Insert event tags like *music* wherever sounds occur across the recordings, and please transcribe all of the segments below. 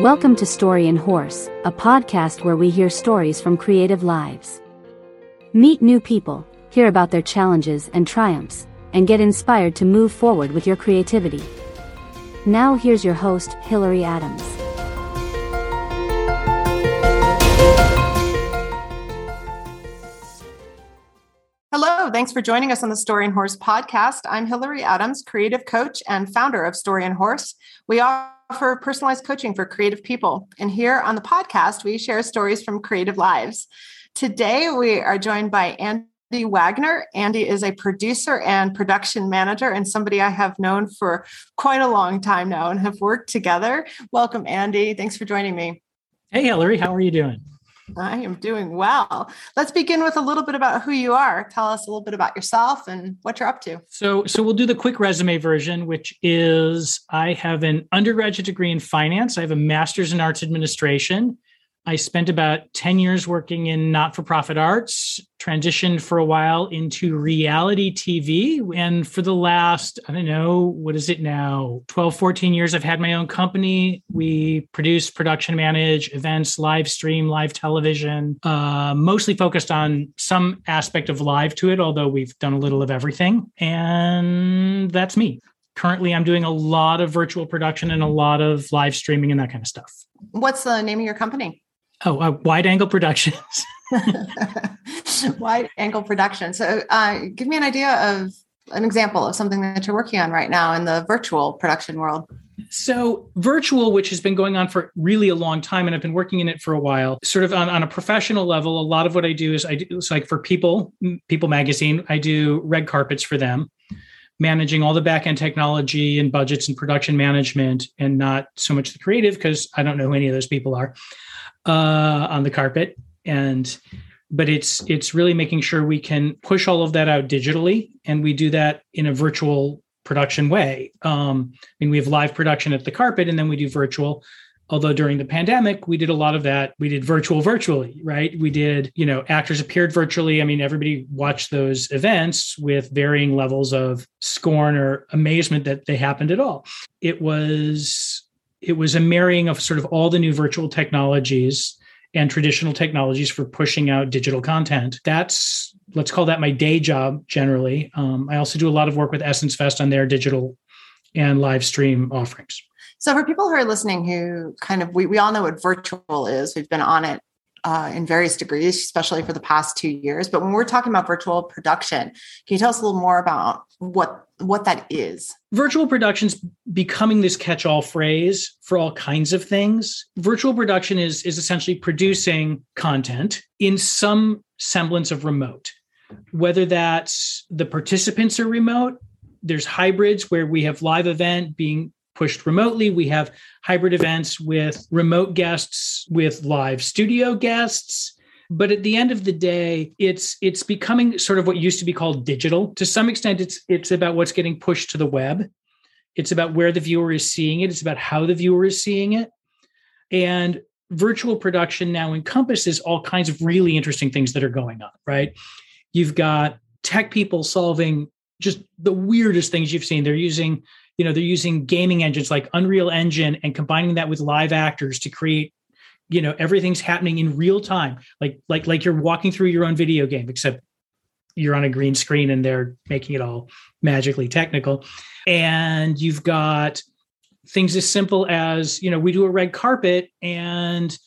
Welcome to Story and Horse, a podcast where we hear stories from creative lives. Meet new people, hear about their challenges and triumphs, and get inspired to move forward with your creativity. Now, here's your host, Hillary Adams. Hello, thanks for joining us on the Story and Horse podcast. I'm Hillary Adams, creative coach and founder of Story and Horse. We offer personalized coaching for creative people. And here on the podcast, we share stories from creative lives. Today, we are joined by Andy Wagner. Andy is a producer and production manager and somebody I have known for quite a long time now and have worked together. Welcome, Andy. Thanks for joining me. Hey, Hillary, how are you doing? I am doing well. Let's begin with a little bit about who you are. Tell us a little bit about yourself and what you're up to. So, so we'll do the quick resume version, which is I have an undergraduate degree in finance. I have a master's in arts administration. I spent about 10 years working in not for profit arts, transitioned for a while into reality TV. And for the last, I don't know, what is it now? 12, 14 years, I've had my own company. We produce, production manage events, live stream, live television, uh, mostly focused on some aspect of live to it, although we've done a little of everything. And that's me. Currently, I'm doing a lot of virtual production and a lot of live streaming and that kind of stuff. What's the name of your company? Oh, uh, Wide Angle Productions. *laughs* *laughs* wide Angle Productions. So, uh, give me an idea of an example of something that you're working on right now in the virtual production world. So, virtual, which has been going on for really a long time, and I've been working in it for a while, sort of on, on a professional level, a lot of what I do is I do, it's like for People, People Magazine, I do red carpets for them, managing all the back end technology and budgets and production management, and not so much the creative because I don't know who any of those people are uh, on the carpet. And but it's it's really making sure we can push all of that out digitally and we do that in a virtual production way. Um, i mean we have live production at the carpet and then we do virtual although during the pandemic we did a lot of that we did virtual virtually right we did you know actors appeared virtually i mean everybody watched those events with varying levels of scorn or amazement that they happened at all it was it was a marrying of sort of all the new virtual technologies and traditional technologies for pushing out digital content. That's let's call that my day job generally. Um, I also do a lot of work with Essence Fest on their digital and live stream offerings. So for people who are listening who kind of we, we all know what virtual is, we've been on it uh, in various degrees, especially for the past two years. But when we're talking about virtual production, can you tell us a little more about what what that is? Virtual production's becoming this catch-all phrase for all kinds of things. Virtual production is is essentially producing content in some semblance of remote, whether that's the participants are remote. There's hybrids where we have live event being pushed remotely. We have hybrid events with remote guests, with live studio guests. But at the end of the day, it's it's becoming sort of what used to be called digital. To some extent, it's it's about what's getting pushed to the web. It's about where the viewer is seeing it. It's about how the viewer is seeing it. And virtual production now encompasses all kinds of really interesting things that are going on, right? You've got tech people solving just the weirdest things you've seen. They're using you know they're using gaming engines like unreal engine and combining that with live actors to create you know everything's happening in real time. Like like like you're walking through your own video game except you're on a green screen and they're making it all magically technical. And you've got things as simple as you know we do a red carpet and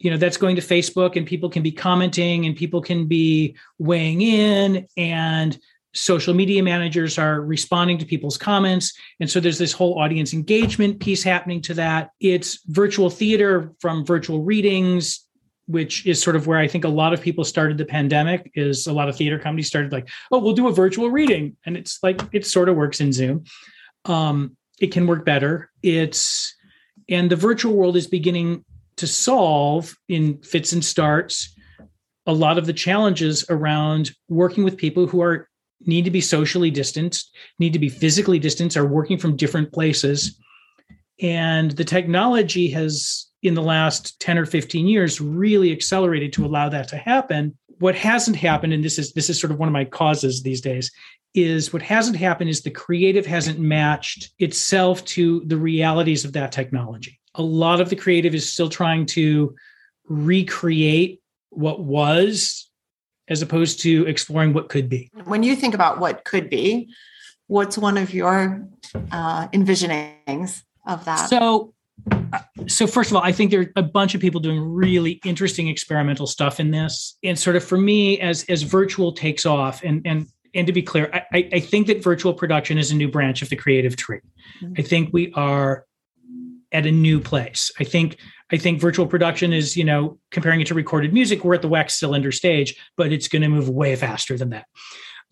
you know that's going to facebook and people can be commenting and people can be weighing in. And social media managers are responding to people's comments. And so there's this whole audience engagement piece happening to that. It's virtual theater from virtual readings which is sort of where i think a lot of people started the pandemic is a lot of theater companies started like oh we'll do a virtual reading. And it's like it sort of works in zoom. Um, it can work better. It's and the virtual world is beginning to solve in fits and starts a lot of the challenges around working with people who are need to be socially distanced, need to be physically distanced, are working from different places. And the technology has, in the last 10 or 15 years, really accelerated to allow that to happen. What hasn't happened, and this is this is sort of one of my causes these days, is what hasn't happened is the creative hasn't matched itself to the realities of that technology. a lot of the creative is still trying to recreate what was as opposed to exploring what could be. When you think about what could be, what's one of your uh, envisionings of that? So, so first of all, I think there are a bunch of people doing really interesting experimental stuff in this. And sort of for me, as as virtual takes off, and and and to be clear, I, I think that virtual production is a new branch of the creative tree. Mm-hmm. I think we are at a new place. I think I think virtual production is, you know, comparing it to recorded music, we're at the wax cylinder stage, but it's going to move way faster than that.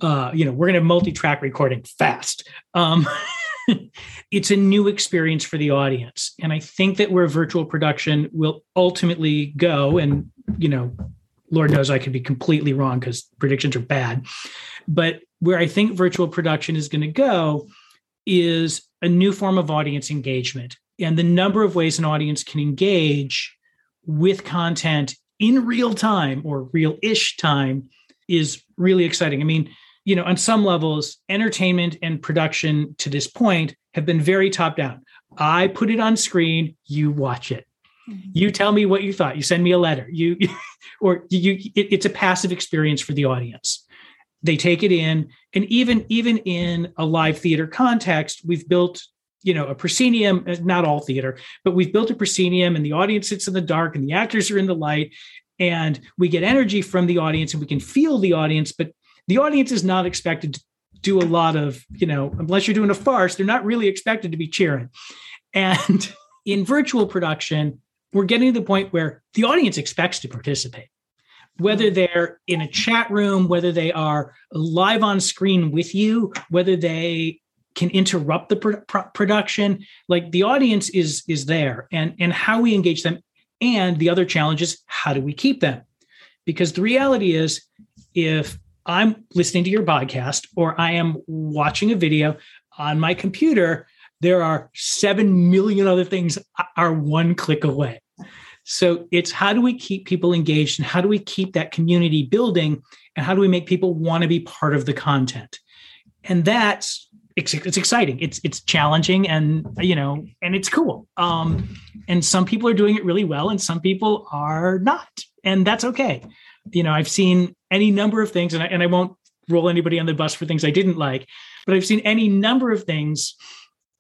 Uh, you know, we're going to multi-track recording fast. Um, *laughs* it's a new experience for the audience, and I think that where virtual production will ultimately go, and you know, Lord knows I could be completely wrong because predictions are bad, but where I think virtual production is going to go is a new form of audience engagement and the number of ways an audience can engage with content in real time or real-ish time is really exciting. I mean, you know, on some levels, entertainment and production to this point have been very top down. I put it on screen, you watch it. Mm-hmm. You tell me what you thought. You send me a letter. You *laughs* or you it, it's a passive experience for the audience. They take it in and even even in a live theater context, we've built you know a proscenium uh, not all theater but we've built a proscenium and the audience sits in the dark and the actors are in the light and we get energy from the audience and we can feel the audience but the audience is not expected to do a lot of you know unless you're doing a farce they're not really expected to be cheering and *laughs* in virtual production we're getting to the point where the audience expects to participate whether mm-hmm. they're in a chat room whether they are live on screen with you whether they can interrupt the pr- production. Like the audience is is there and and how we engage them and the other challenge is how do we keep them? Because the reality is if i'm listening to your podcast or i am watching a video on my computer there are 7 million other things are one click away. So it's how do we keep people engaged and how do we keep that community building and how do we make people want to be part of the content? And that's it's, it's exciting. It's it's challenging and you know and it's cool. Um, and some people are doing it really well, and some people are not, and that's okay. You know, I've seen any number of things, and I, and I won't roll anybody on the bus for things I didn't like, but I've seen any number of things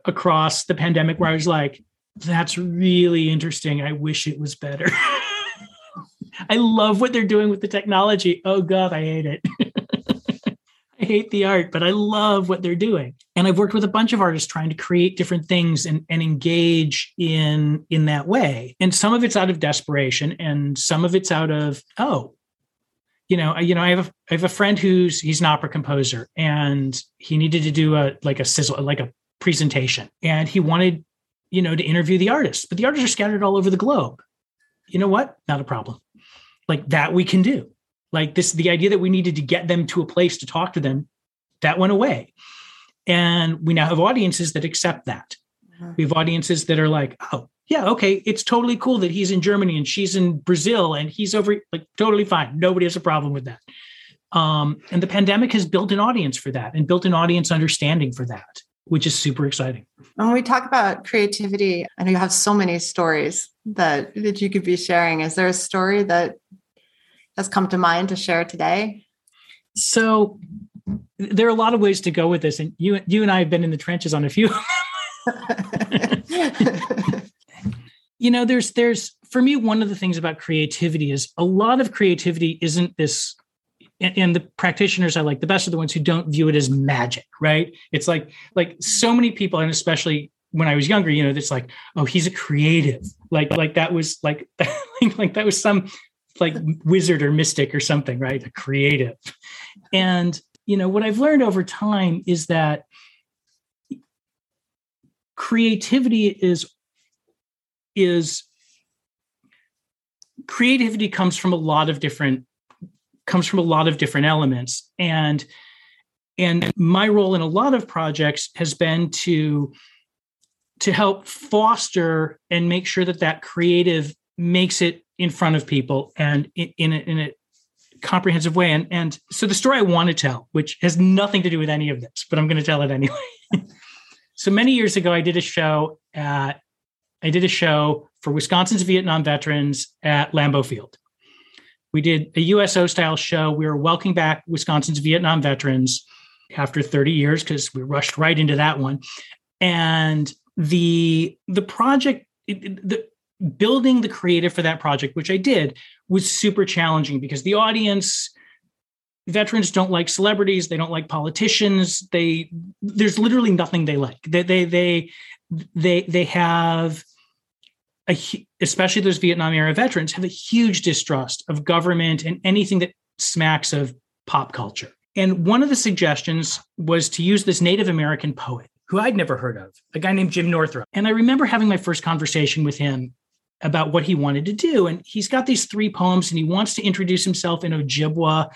across the pandemic where I was like, that's really interesting. I wish it was better. *laughs* I love what they're doing with the technology. Oh God, I hate it. *laughs* Hate the art, but I love what they're doing. And I've worked with a bunch of artists trying to create different things and, and engage in in that way. And some of it's out of desperation, and some of it's out of oh, you know, you know, I have a, I have a friend who's he's an opera composer, and he needed to do a like a sizzle like a presentation, and he wanted you know to interview the artists, but the artists are scattered all over the globe. You know what? Not a problem. Like that we can do like this, the idea that we needed to get them to a place to talk to them, that went away. And we now have audiences that accept that. Mm-hmm. We have audiences that are like, oh, yeah, okay, it's totally cool that he's in Germany and she's in Brazil and he's over, like, totally fine. Nobody has a problem with that. Um, and the pandemic has built an audience for that and built an audience understanding for that, which is super exciting. And when we talk about creativity, I know you have so many stories that that you could be sharing. Is there a story that has come to mind to share today? So there are a lot of ways to go with this, and you you and I have been in the trenches on a few. *laughs* you know, there's there's for me one of the things about creativity is a lot of creativity isn't this and, the practitioners I like the best are the ones who don't view it as magic, right? It's like like so many people, and especially when I was younger, you know, it's like, oh, he's a creative. Like like that was like *laughs* like that was some like wizard or mystic or something, right? A creative. And, you know, what I've learned over time is that creativity is is creativity comes from a lot of different comes from a lot of different elements and and my role in a lot of projects has been to to help foster and make sure that that creative makes it in front of people and in, in, a, in a comprehensive way. And, and so the story I want to tell, which has nothing to do with any of this, but I'm going to tell it anyway. *laughs* so many years ago, I did a show at I did a show for Wisconsin's Vietnam veterans at Lambeau Field. We did a USO style show. We were welcoming back Wisconsin's Vietnam veterans after 30 years because we rushed right into that one. And the the project, the building the creative for that project, which I did, was super challenging because the audience veterans don't like celebrities they don't like politicians they there's literally nothing they like. They they they they, they have a, especially those vietnam era veterans have a huge distrust of government and anything that smacks of pop culture. And one of the suggestions was to use this native american poet who i'd never heard of a guy named jim northrup. And i remember having my first conversation with him about what he wanted to do and he's got these three poems and he wants to introduce himself in ojibwa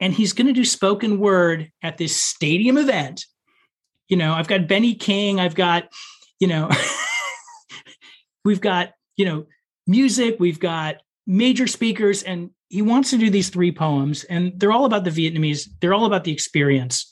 and he's going to do spoken word at this stadium event. You know, I've got Benny King, I've got, you know, *laughs* we've got, you know, music, we've got major speakers, and he wants to do these three poems, and they're all about the Vietnamese, they're all about the experience.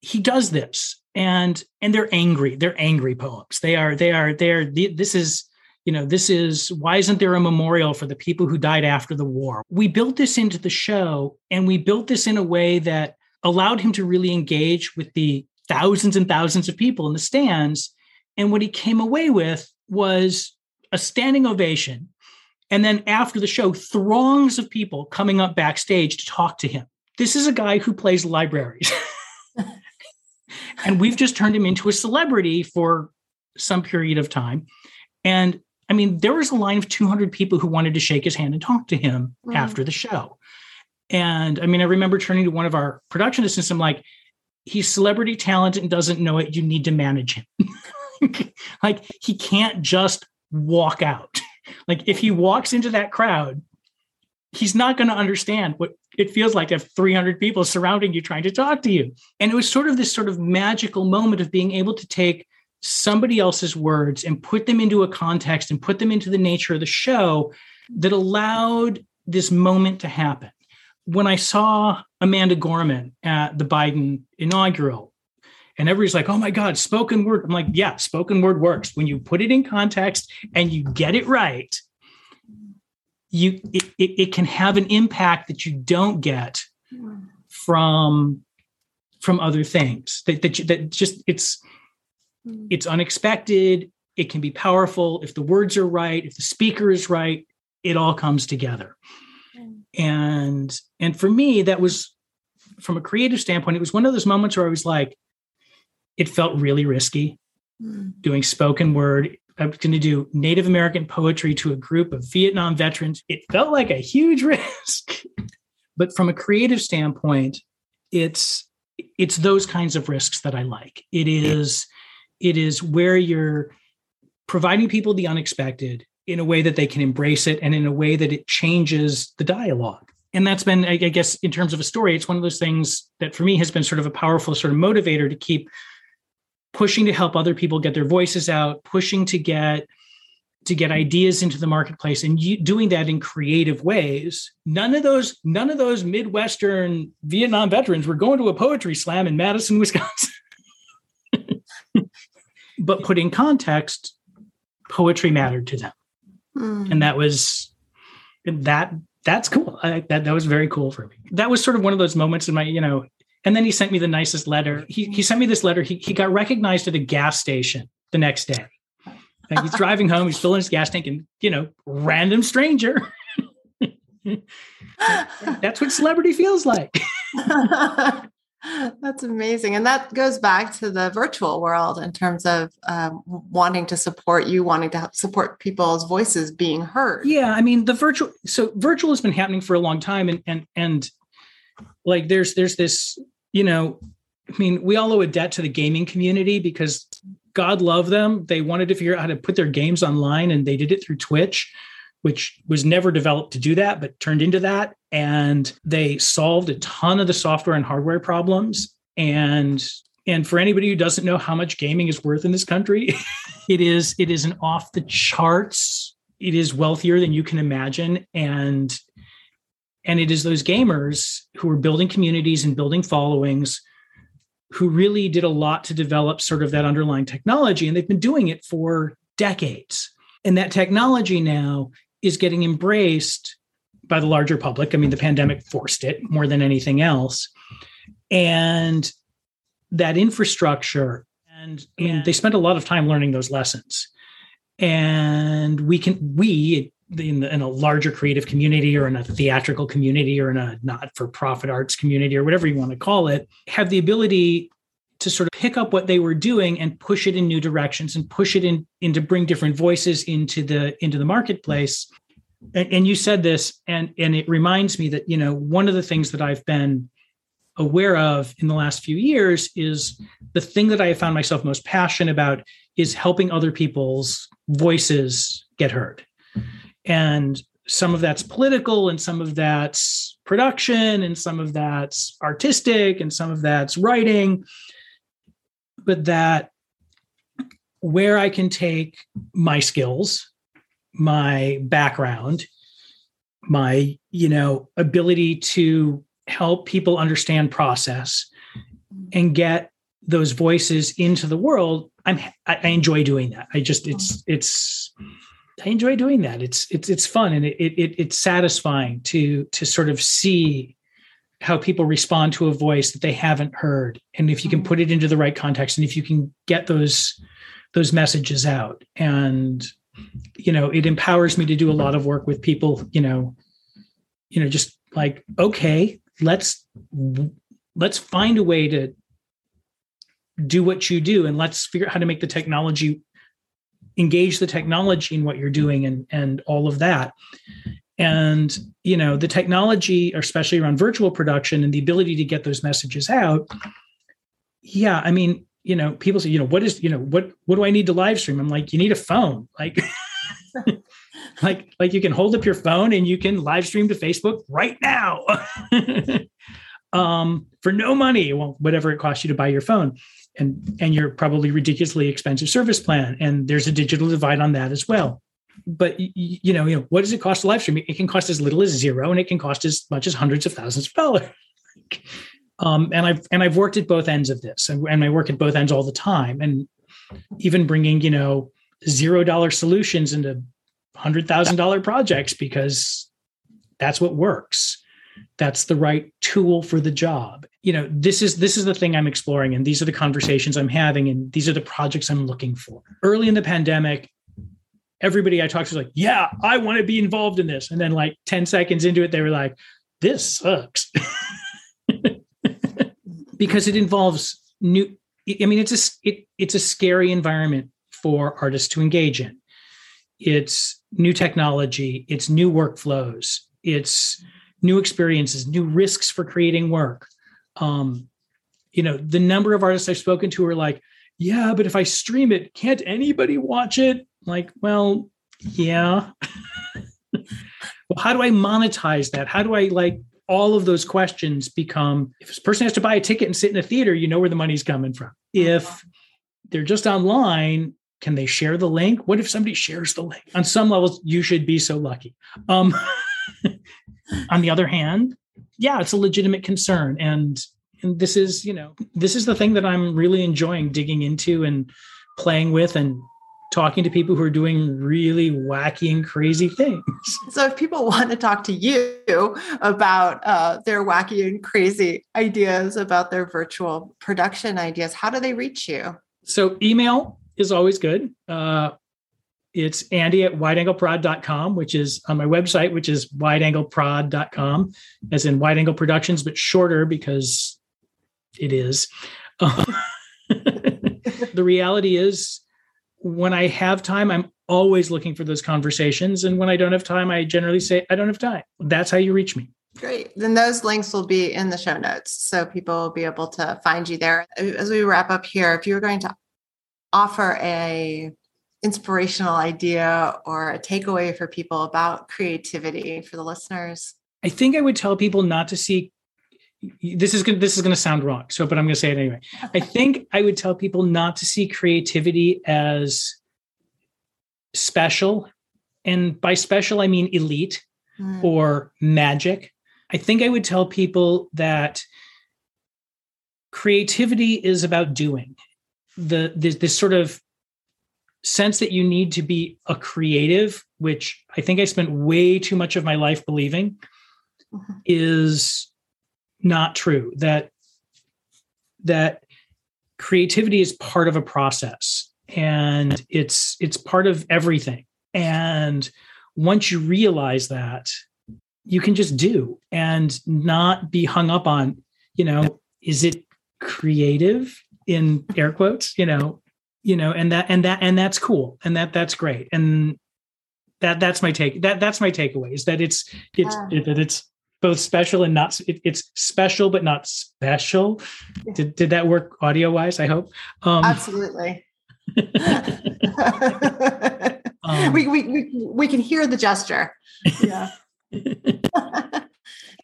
He does this, and and they're angry. They're angry poems. They are, they are, they are, this is you know, this is why isn't there a memorial for the people who died after the war? We built this into the show and we built this in a way that allowed him to really engage with the thousands and thousands of people in the stands. And what he came away with was a standing ovation. And then after the show, throngs of people coming up backstage to talk to him. This is a guy who plays libraries. *laughs* and we've just turned him into a celebrity for some period of time. And I mean, there was a line of 200 people who wanted to shake his hand and talk to him mm. after the show. And I mean, I remember turning to one of our production assistants, I'm like, he's celebrity talent and doesn't know it. You need to manage him. *laughs* like, he can't just walk out. *laughs* like, if he walks into that crowd, he's not going to understand what it feels like to have 300 people surrounding you trying to talk to you. And it was sort of this sort of magical moment of being able to take somebody else's words and put them into a context and put them into the nature of the show that allowed this moment to happen. When I saw Amanda Gorman at the Biden inaugural, and everybody's like, oh my God, spoken word. I'm like, yeah, spoken word works. When you put it in context and you get it right, you it, it, it can have an impact that you don't get from from other things that that, that just it's Mm. It's unexpected. It can be powerful. If the words are right, if the speaker is right, it all comes together. Mm. And and for me, that was from a creative standpoint, it was one of those moments where I was like, it felt really risky mm. doing spoken word. I was going to do Native American poetry to a group of Vietnam veterans. It felt like a huge *laughs* risk. but from a creative standpoint, it's it's those kinds of risks that I like. It is it is where you're providing people the unexpected in a way that they can embrace it and in a way that it changes the dialogue. And that's been, I guess, in terms of a story, it's one of those things that for me has been sort of a powerful sort of motivator to keep pushing to help other people get their voices out, pushing to get to get ideas into the marketplace and doing that in creative ways none of those none of those midwestern vietnam veterans were going to a poetry slam in madison *laughs* wisconsin but put in context, poetry mattered to them, mm. and that was that. That's cool. I, that that was very cool for me. That was sort of one of those moments in my, you know. And then he sent me the nicest letter. He he sent me this letter. He he got recognized at a gas station the next day. And he's driving home. He's filling his gas tank, and you know, random stranger. *laughs* That's what celebrity feels like. *laughs* *laughs* *gasps* That's amazing. And that goes back to the virtual world in terms of um, wanting to support you, wanting to support people's voices being heard. Yeah. I mean, the virtual, so virtual has been happening for a long time. And, and, and like there's, there's this, you know, I mean, we all owe a debt to the gaming community because God love them. They wanted to figure out how to put their games online and they did it through Twitch which was never developed to do that, but turned into that. And they solved a ton of the software and hardware problems. And and for anybody who doesn't know how much gaming is worth in this country, *laughs* it is it is an off the charts. It is wealthier than you can imagine. And and it is those gamers who are building communities and building followings who really did a lot to develop sort of that underlying technology. And they've been doing it for decades. And that technology now is getting embraced by the larger public. I mean, the pandemic forced it more than anything else. And that infrastructure, and I mean, they spent a lot of time learning those lessons. And we can, we in, in a larger creative community or in a theatrical community or in a not for profit arts community or whatever you want to call it, have the ability to sort of pick up what they were doing and push it in new directions and push it in, in to bring different voices into the into the marketplace and, and you said this and and it reminds me that you know one of the things that i've been aware of in the last few years is the thing that i have found myself most passionate about is helping other people's voices get heard. And some of that's political and some of that's production and some of that's artistic and some of that's writing. But that where i can take my skills my background, my, you know, ability to help people understand process and get those voices into the world, I'm I, enjoy doing that. I just it's it's I enjoy doing that. It's it's it's fun and it, it it's satisfying to to sort of see how people respond to a voice that they haven't heard and if you can put it into the right context and if you can get those those messages out and you know it empowers me to do a lot of work with people you know you know just like okay let's let's find a way to do what you do and let's figure out how to make the technology engage the technology in what you're doing and and all of that and you know the technology especially around virtual production and the ability to get those messages out yeah i mean you know, people say, you know, what is, you know, what what do I need to live stream? I'm like, you need a phone. Like *laughs* *laughs* like like you can hold up your phone and you can live stream to Facebook right now. *laughs* um for no money, well, whatever it costs you to buy your phone. And and your probably ridiculously expensive service plan. And there's a digital divide on that as well. But you know, you know, what does it cost to live stream? It can cost as little as zero and it can cost as much as hundreds of thousands of dollars. *laughs* Um, and I've and I've worked at both ends of this, and, and I work at both ends all the time, and even bringing you know zero dollar solutions into hundred thousand dollar projects because that's what works. That's the right tool for the job. You know, this is this is the thing I'm exploring, and these are the conversations I'm having, and these are the projects I'm looking for. Early in the pandemic, everybody I talked to was like, "Yeah, I want to be involved in this," and then like ten seconds into it, they were like, "This sucks." *laughs* because it involves new i mean it's a it, it's a scary environment for artists to engage in it's new technology it's new workflows it's new experiences new risks for creating work. Um you know the number of artists i've spoken to are like yeah but if i stream it can't anybody watch it? Like well yeah. *laughs* Well how do i monetize that? How do i like all of those questions become if a person has to buy a ticket and sit in a theater, you know where the money's coming from. If they're just online, can they share the link? What if somebody shares the link? On some levels, you should be so lucky. Um, *laughs* on the other hand, yeah, it's a legitimate concern. And, and this is, you know, this is the thing that I'm really enjoying digging into and playing with and talking to people who are doing really wacky and crazy things. *laughs* So, if people want to talk to you about uh, their wacky and crazy ideas about their virtual production ideas, how do they reach you? So, email is always good. Uh, it's Andy at wideangleprod.com, which is on my website, which is wideangleprod.com, as in wide angle productions, but shorter because it is. *laughs* The reality is, when I have time, I'm always looking for those conversations. And when I don't have time, I generally say, I don't have time. That's how you reach me. Great. Then those links will be in the show notes. So people will be able to find you there. As we wrap up here, if you were going to offer a inspirational idea or a takeaway for people about creativity for the listeners? I think I would tell people not to see this is this is going to sound wrong so but i'm going to say it anyway *laughs* i think i would tell people not to see creativity as special and by special i mean elite mm. or magic i think i would tell people that creativity is about doing the this, this sort of sense that you need to be a creative, which I think I spent way too much of my life believing, mm-hmm. is not true. That that creativity is part of a process and it's it's part of everything. And once you realize that, you can just do and not be hung up on, you know, is it creative in air quotes, you know, you know, and that and that and that's cool. And that that's great. And that that's my take. That that's my takeaway is that it's it's yeah. that it's both special and not it, it's special but not special. Did did that work audio wise? I hope. Um, Absolutely. *laughs* *laughs* um, we, we we we can hear the gesture. *laughs* Yeah.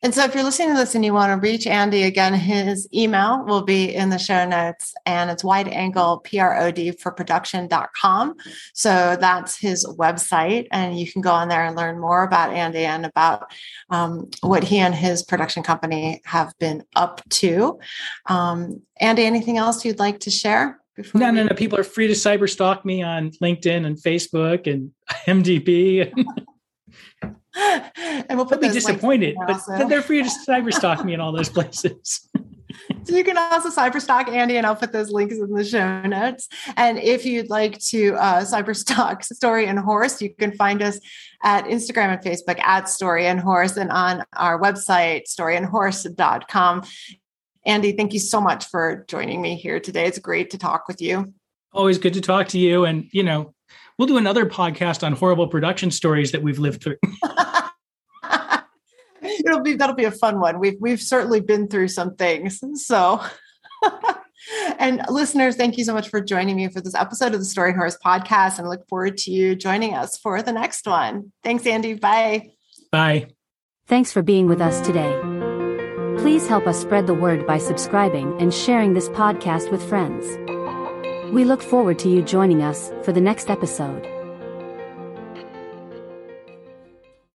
And so if you're listening to this and you want to reach Andy again, his email will be in the show notes and it's wide angle prod for production.com. So that's his website. And you can go on there and learn more about Andy and about um, what he and his production company have been up to. Um, Andy, anything else you'd like to share? no, no, no. People are free to cyber stalk me on LinkedIn and Facebook and *laughs* IMDb. and *laughs* we'll put I'll be disappointed, but they're free to *laughs* cyberstalk me in all those places. *laughs* so you can also cyberstalk Andy, and I'll put those links in the show notes. And if you'd like to uh, cyberstalk Story and Horse, you can find us at Instagram and Facebook at Story and Horse, and on our website storyandhorse.com. Andy, thank you so much for joining me here today. It's great to talk with you. Always good to talk to you. And, you know, we'll do another podcast on horrible production stories that we've lived through. It'll be that'll be a fun one. We've we've certainly been through some things. So *laughs* and listeners, thank you so much for joining me for this episode of the Story Horse podcast and I look forward to you joining us for the next one. Thanks, Andy. Bye. Bye. Thanks for being with us today. Please help us spread the word by subscribing and sharing this podcast with friends. We look forward to you joining us for the next episode.